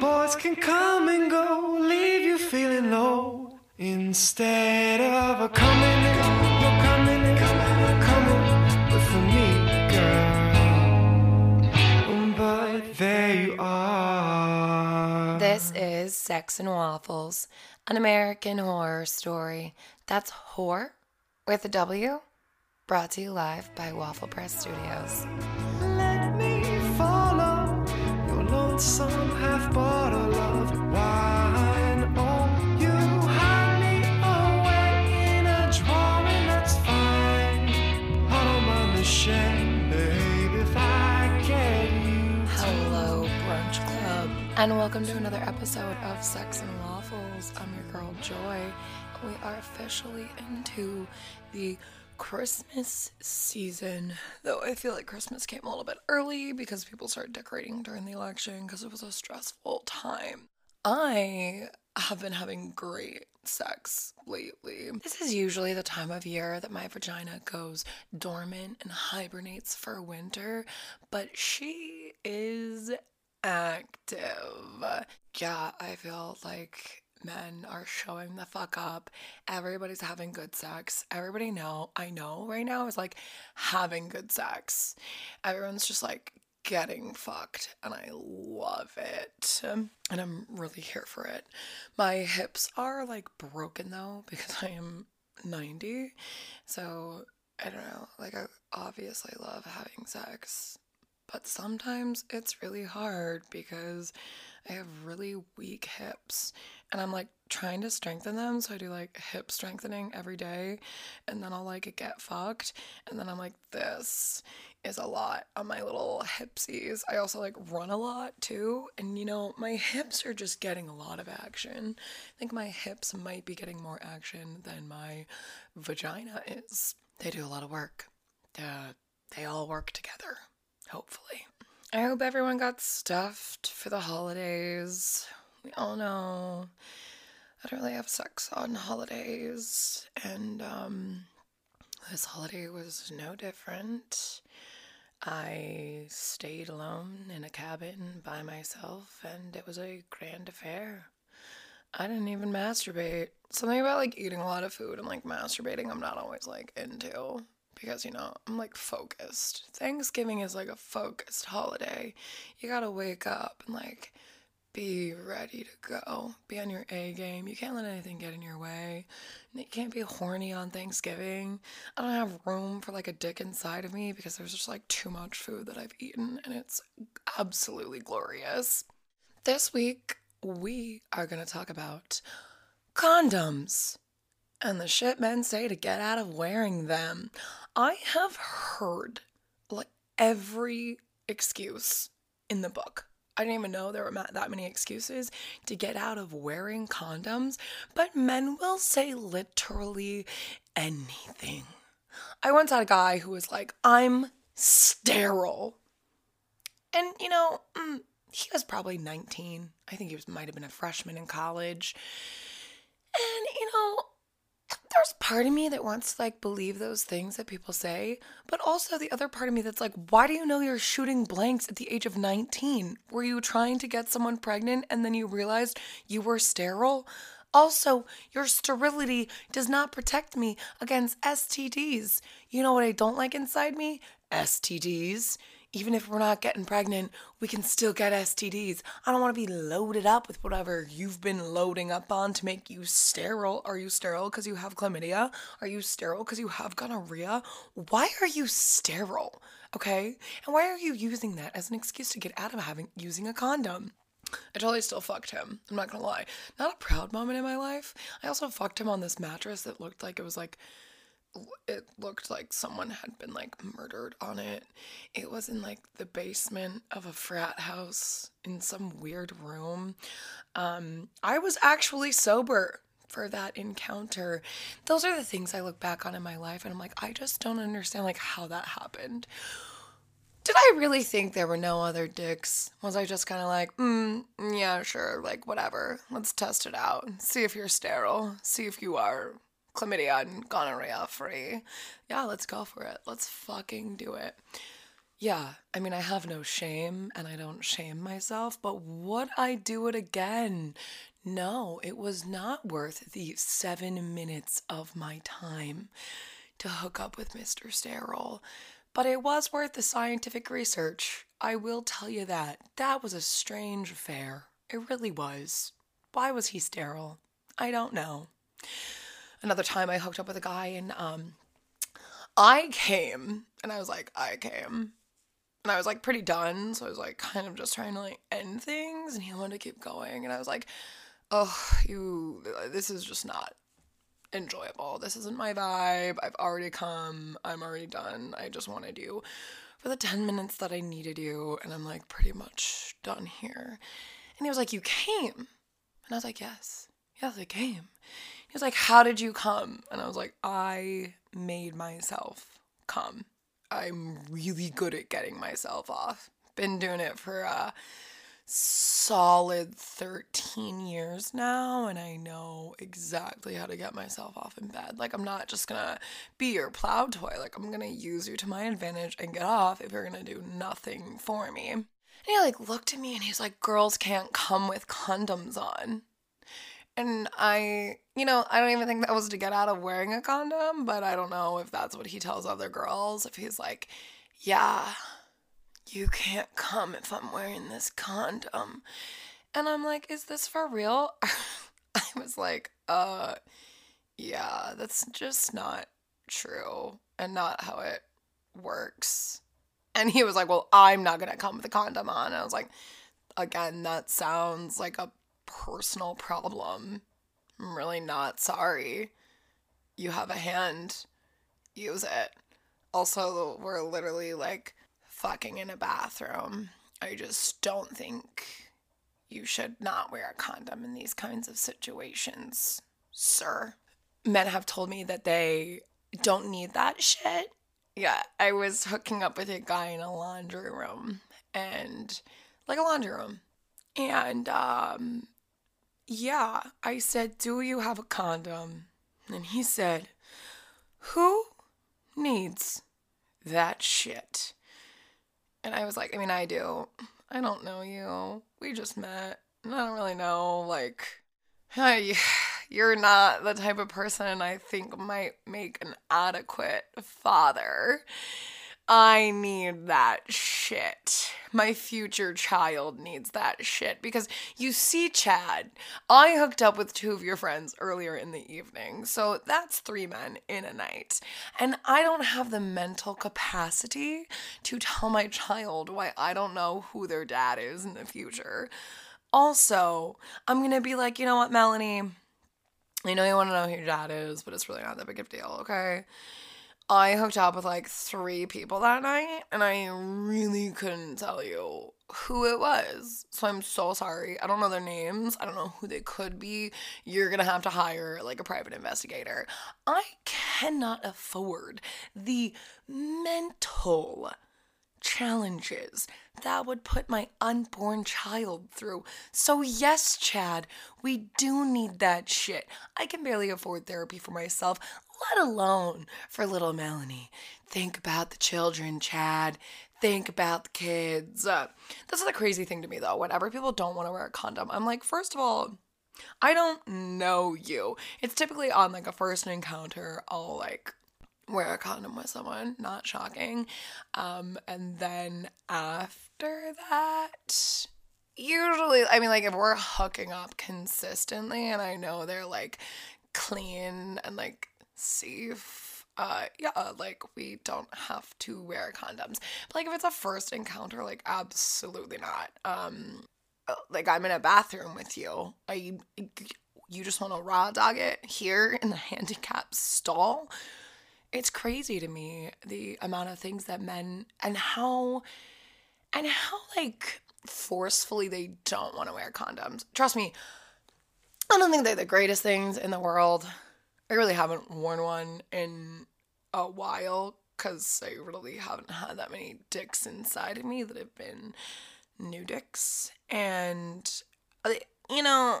boys can come and go, leave you feeling low. Instead of a coming you're coming coming, coming for me, girl. But there you are. This is Sex and Waffles, an American horror story. That's whore with a W, brought to you live by Waffle Press Studios. And welcome to another episode of Sex and Waffles. I'm your girl Joy. We are officially into the Christmas season, though I feel like Christmas came a little bit early because people started decorating during the election because it was a stressful time. I have been having great sex lately. This is usually the time of year that my vagina goes dormant and hibernates for winter, but she is active. Yeah, I feel like men are showing the fuck up. Everybody's having good sex. Everybody know I know right now is like having good sex. Everyone's just like getting fucked and I love it. And I'm really here for it. My hips are like broken though because I am 90. So I don't know. Like I obviously love having sex. But sometimes it's really hard because I have really weak hips and I'm like trying to strengthen them. So I do like hip strengthening every day and then I'll like get fucked. And then I'm like, this is a lot on my little hipsies. I also like run a lot too. And you know, my hips are just getting a lot of action. I think my hips might be getting more action than my vagina is. They do a lot of work. Uh, they all work together hopefully. I hope everyone got stuffed for the holidays. We all know I don't really have sex on holidays, and um, this holiday was no different. I stayed alone in a cabin by myself, and it was a grand affair. I didn't even masturbate. Something about like eating a lot of food and like masturbating, I'm not always like into because you know I'm like focused. Thanksgiving is like a focused holiday. You gotta wake up and like be ready to go, be on your A game. You can't let anything get in your way. You can't be horny on Thanksgiving. I don't have room for like a dick inside of me because there's just like too much food that I've eaten and it's absolutely glorious. This week, we are gonna talk about condoms and the shit men say to get out of wearing them. I have heard like every excuse in the book. I didn't even know there were that many excuses to get out of wearing condoms, but men will say literally anything. I once had a guy who was like, I'm sterile. And, you know, mm, he was probably 19. I think he was might have been a freshman in college. And, you know, there's part of me that wants to like believe those things that people say, but also the other part of me that's like, why do you know you're shooting blanks at the age of 19? Were you trying to get someone pregnant and then you realized you were sterile? Also, your sterility does not protect me against STDs. You know what I don't like inside me? STDs even if we're not getting pregnant, we can still get STDs. I don't want to be loaded up with whatever you've been loading up on to make you sterile. Are you sterile because you have chlamydia? Are you sterile because you have gonorrhea? Why are you sterile? Okay? And why are you using that as an excuse to get out of having using a condom? I totally still fucked him. I'm not gonna lie. Not a proud moment in my life. I also fucked him on this mattress that looked like it was like it looked like someone had been like murdered on it. It was in like the basement of a frat house in some weird room. Um, I was actually sober for that encounter. Those are the things I look back on in my life and I'm like, I just don't understand like how that happened. Did I really think there were no other dicks? Was I just kind of like, mm, yeah, sure, like whatever. Let's test it out. See if you're sterile. See if you are chlamydia and gonorrhea free. Yeah, let's go for it. Let's fucking do it. Yeah, I mean, I have no shame and I don't shame myself, but would I do it again? No, it was not worth the seven minutes of my time to hook up with Mr. Sterile. But it was worth the scientific research. I will tell you that. That was a strange affair. It really was. Why was he sterile? I don't know. Another time I hooked up with a guy and um I came and I was like, I came. And I was like pretty done, so I was like kind of just trying to like end things and he wanted to keep going and I was like, "Oh, you this is just not enjoyable. This isn't my vibe. I've already come. I'm already done. I just wanted you for the 10 minutes that I needed you and I'm like pretty much done here." And he was like, "You came." And I was like, "Yes. Yes, I came." He was like, How did you come? And I was like, I made myself come. I'm really good at getting myself off. Been doing it for a solid 13 years now, and I know exactly how to get myself off in bed. Like, I'm not just gonna be your plow toy. Like, I'm gonna use you to my advantage and get off if you're gonna do nothing for me. And he like looked at me and he's like, Girls can't come with condoms on. And I, you know, I don't even think that was to get out of wearing a condom, but I don't know if that's what he tells other girls. If he's like, yeah, you can't come if I'm wearing this condom. And I'm like, is this for real? I was like, uh, yeah, that's just not true and not how it works. And he was like, well, I'm not going to come with a condom on. And I was like, again, that sounds like a personal problem. I'm really not sorry. You have a hand. Use it. Also, we're literally like fucking in a bathroom. I just don't think you should not wear a condom in these kinds of situations, sir. Men have told me that they don't need that shit. Yeah, I was hooking up with a guy in a laundry room and like a laundry room. And um yeah, I said, Do you have a condom? And he said, Who needs that shit? And I was like, I mean, I do. I don't know you. We just met. And I don't really know, like, you're not the type of person I think might make an adequate father. I need that shit. My future child needs that shit. Because you see, Chad, I hooked up with two of your friends earlier in the evening. So that's three men in a night. And I don't have the mental capacity to tell my child why I don't know who their dad is in the future. Also, I'm gonna be like, you know what, Melanie? I know you wanna know who your dad is, but it's really not that big of a deal, okay? I hooked up with like three people that night and I really couldn't tell you who it was. So I'm so sorry. I don't know their names. I don't know who they could be. You're to have to hire like a private investigator. I cannot afford the mental challenges that would put my unborn child through. So, yes, Chad, we do need that shit. I can barely afford therapy for myself, let alone for little Melanie. Think about the children, Chad. Think about the kids. Uh, this is the crazy thing to me, though. Whenever people don't want to wear a condom, I'm like, first of all, I don't know you. It's typically on like a first encounter, I'll like wear a condom with someone, not shocking. Um, and then after that, usually, I mean, like if we're hooking up consistently and I know they're like clean and like safe, uh, yeah, like we don't have to wear condoms. But like if it's a first encounter, like absolutely not. Um, like I'm in a bathroom with you. I, you just want to raw dog it here in the handicap stall it's crazy to me the amount of things that men and how and how like forcefully they don't want to wear condoms. Trust me, I don't think they're the greatest things in the world. I really haven't worn one in a while because I really haven't had that many dicks inside of me that have been new dicks. And, uh, you know,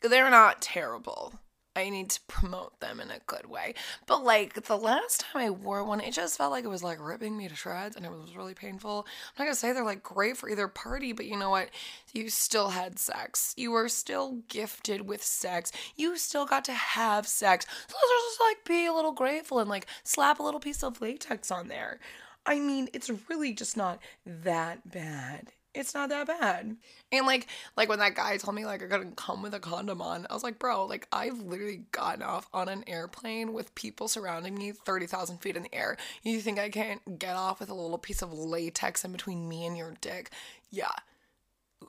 they're not terrible. I need to promote them in a good way. But like the last time I wore one, it just felt like it was like ripping me to shreds and it was really painful. I'm not gonna say they're like great for either party, but you know what? You still had sex. You were still gifted with sex. You still got to have sex. So let's just like be a little grateful and like slap a little piece of latex on there. I mean, it's really just not that bad it's not that bad. And like like when that guy told me like I couldn't come with a condom on, I was like, bro, like I've literally gotten off on an airplane with people surrounding me 30,000 feet in the air. You think I can't get off with a little piece of latex in between me and your dick? Yeah.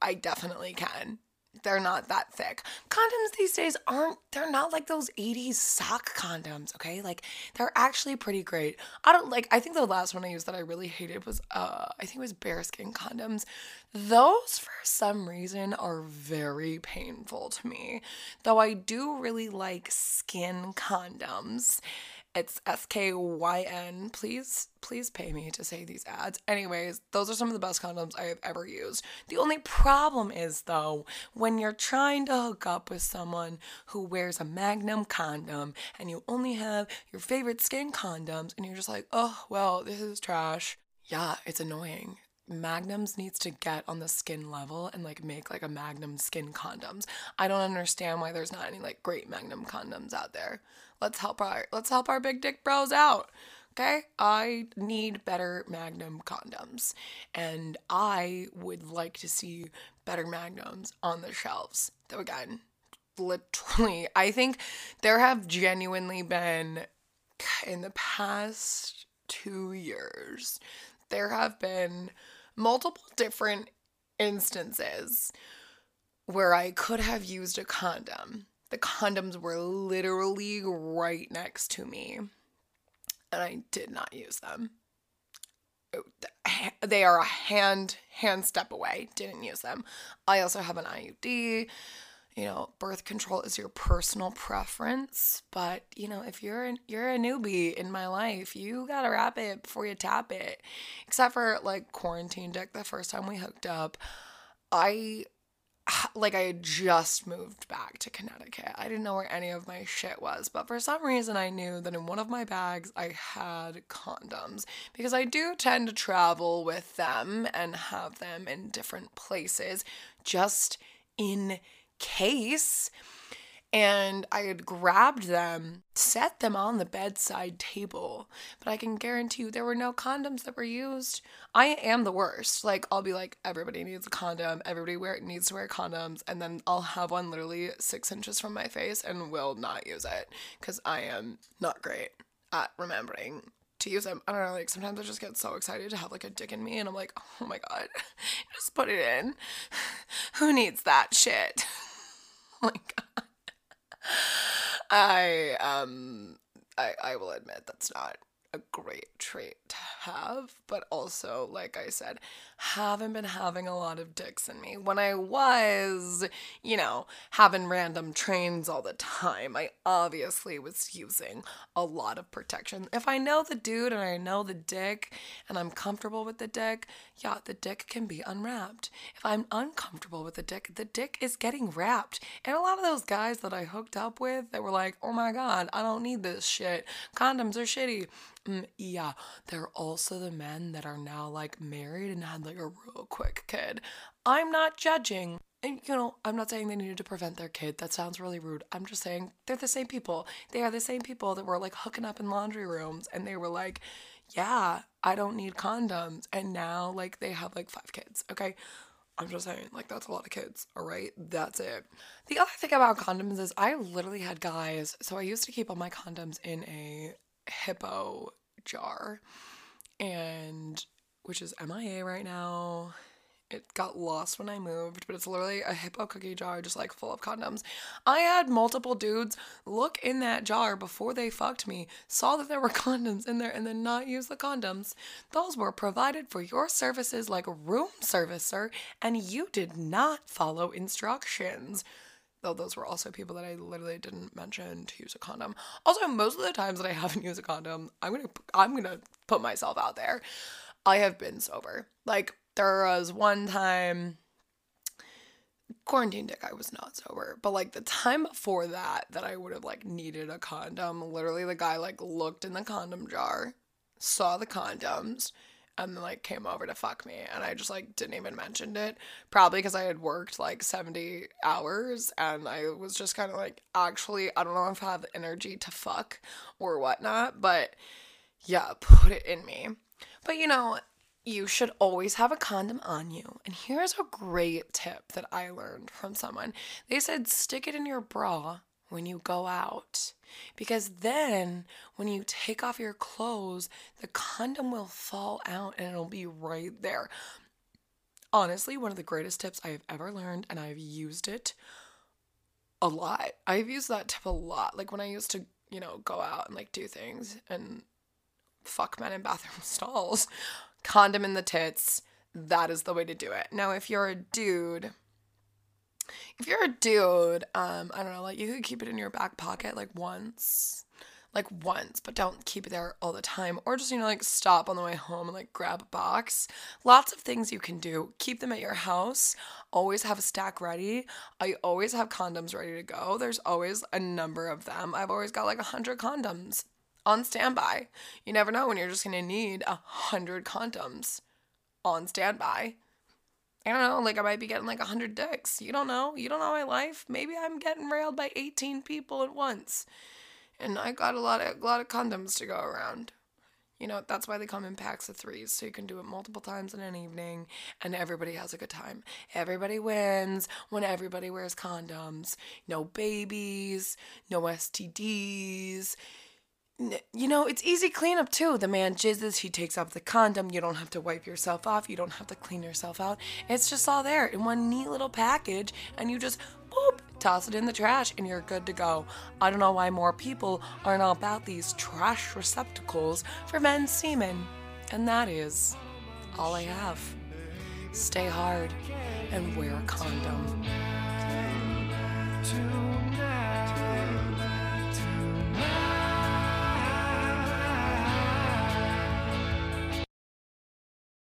I definitely can they're not that thick. Condoms these days aren't, they're not like those 80s sock condoms, okay? Like, they're actually pretty great. I don't like, I think the last one I used that I really hated was, uh, I think it was BareSkin condoms. Those, for some reason, are very painful to me. Though I do really like SKYN condoms. It's S K Y N. Please, please pay me to say these ads. Anyways, those are some of the best condoms I have ever used. The only problem is, though, when you're trying to hook up with someone who wears a Magnum condom and you only have your favorite SKYN condoms and you're just like, oh, well, this is trash. Yeah, it's annoying. Magnums needs to get on the SKYN level and like make like a Magnum SKYN condoms. I don't understand why there's not any like great Magnum condoms out there. Let's help our let's help our big dick bros out. Okay? I need better Magnum condoms. And I would like to see better Magnums on the shelves. Though again, literally, I think there have genuinely been in the past two years, there have been multiple different instances where I could have used a condom the condoms were literally right next to me, and I did not use them. They are a hand hand step away. Didn't use them. I also have an IUD. You know, birth control is your personal preference, but you know, if you're an, you're a newbie in my life, you gotta wrap it before you tap it. Except for like quarantine dick, the first time we hooked up, I like I had just moved back to Connecticut. I didn't know where any of my shit was, but for some reason I knew that in one of my bags I had condoms because I do tend to travel with them and have them in different places just in case and I had grabbed them, set them on the bedside table, but I can guarantee you there were no condoms that were used. I am the worst. Like I'll be like, everybody needs a condom, everybody wear needs to wear condoms, and then I'll have one literally six inches from my face and will not use it because I am not great at remembering to use them. I don't know, like sometimes I just get so excited to have like a dick in me and I'm like, oh my god, just put it in. Who needs that shit? my god. I um I I will admit that's not a great trait to have, but also, like I said, haven't been having a lot of dicks in me. When I was, you know, having random trains all the time, I obviously was using a lot of protection. If I know the dude and I know the dick and I'm comfortable with the dick, yeah, the dick can be unwrapped. If I'm uncomfortable with the dick, the dick is getting wrapped. And a lot of those guys that I hooked up with, they were like, oh my God, I don't need this shit. Condoms are shitty. Mm, yeah, they're also the men that are now like married and had like a real quick kid. I'm not judging. And you know, I'm not saying they needed to prevent their kid. That sounds really rude. I'm just saying they're the same people. They are the same people that were like hooking up in laundry rooms and they were like, yeah, I don't need condoms. And now like they have like five kids. Okay. I'm just saying, like, that's a lot of kids, all right? That's it. The other thing about condoms is I literally had guys, so I used to keep all my condoms in a hippo jar and which is MIA right now. It got lost when I moved, but it's literally a hippo cookie jar just like full of condoms. I had multiple dudes look in that jar before they fucked me, saw that there were condoms in there, and then not use the condoms. Those were provided for your services like room service, sir, and you did not follow instructions though those were also people that I literally didn't mention to use a condom. Also, most of the times that I haven't used a condom, I'm gonna I'm gonna put myself out there. I have been sober. Like there was one time quarantine dick I was not sober. But like the time before that that I would have like needed a condom, literally the guy like looked in the condom jar, saw the condoms, and then like came over to fuck me and I just like didn't even mention it. Probably because I had worked like 70 hours and I was just kind of like actually I don't know if I have the energy to fuck or whatnot, but yeah, put it in me. But you know, you should always have a condom on you. And here's a great tip that I learned from someone. They said stick it in your bra when you go out. Because then when you take off your clothes, the condom will fall out and it'll be right there. Honestly, one of the greatest tips I have ever learned, and I've used it a lot. I've used that tip a lot. Like when I used to, you know, go out and like do things and fuck men in bathroom stalls condom in the tits. That is the way to do it. Now, if you're a dude, if you're a dude, um, I don't know, like you could keep it in your back pocket like once, like once, but don't keep it there all the time. Or just, you know, like stop on the way home and like grab a box. Lots of things you can do. Keep them at your house. Always have a stack ready. I always have condoms ready to go. There's always a number of them. I've always got like a hundred condoms on standby. You never know when you're just gonna need a hundred condoms on standby. I don't know, like I might be getting like a hundred dicks. You don't know. You don't know my life. Maybe I'm getting railed by 18 people at once. And I got a lot of a lot of condoms to go around. You know, that's why they come in packs of threes, so you can do it multiple times in an evening and everybody has a good time. Everybody wins when everybody wears condoms. No babies, no STDs you know, it's easy cleanup too. The man jizzes, he takes off the condom. You don't have to wipe yourself off. You don't have to clean yourself out. It's just all there in one neat little package, and you just boop, toss it in the trash, and you're good to go. I don't know why more people aren't all about these trash receptacles for men's semen. And that is all I have. Stay hard and wear a condom.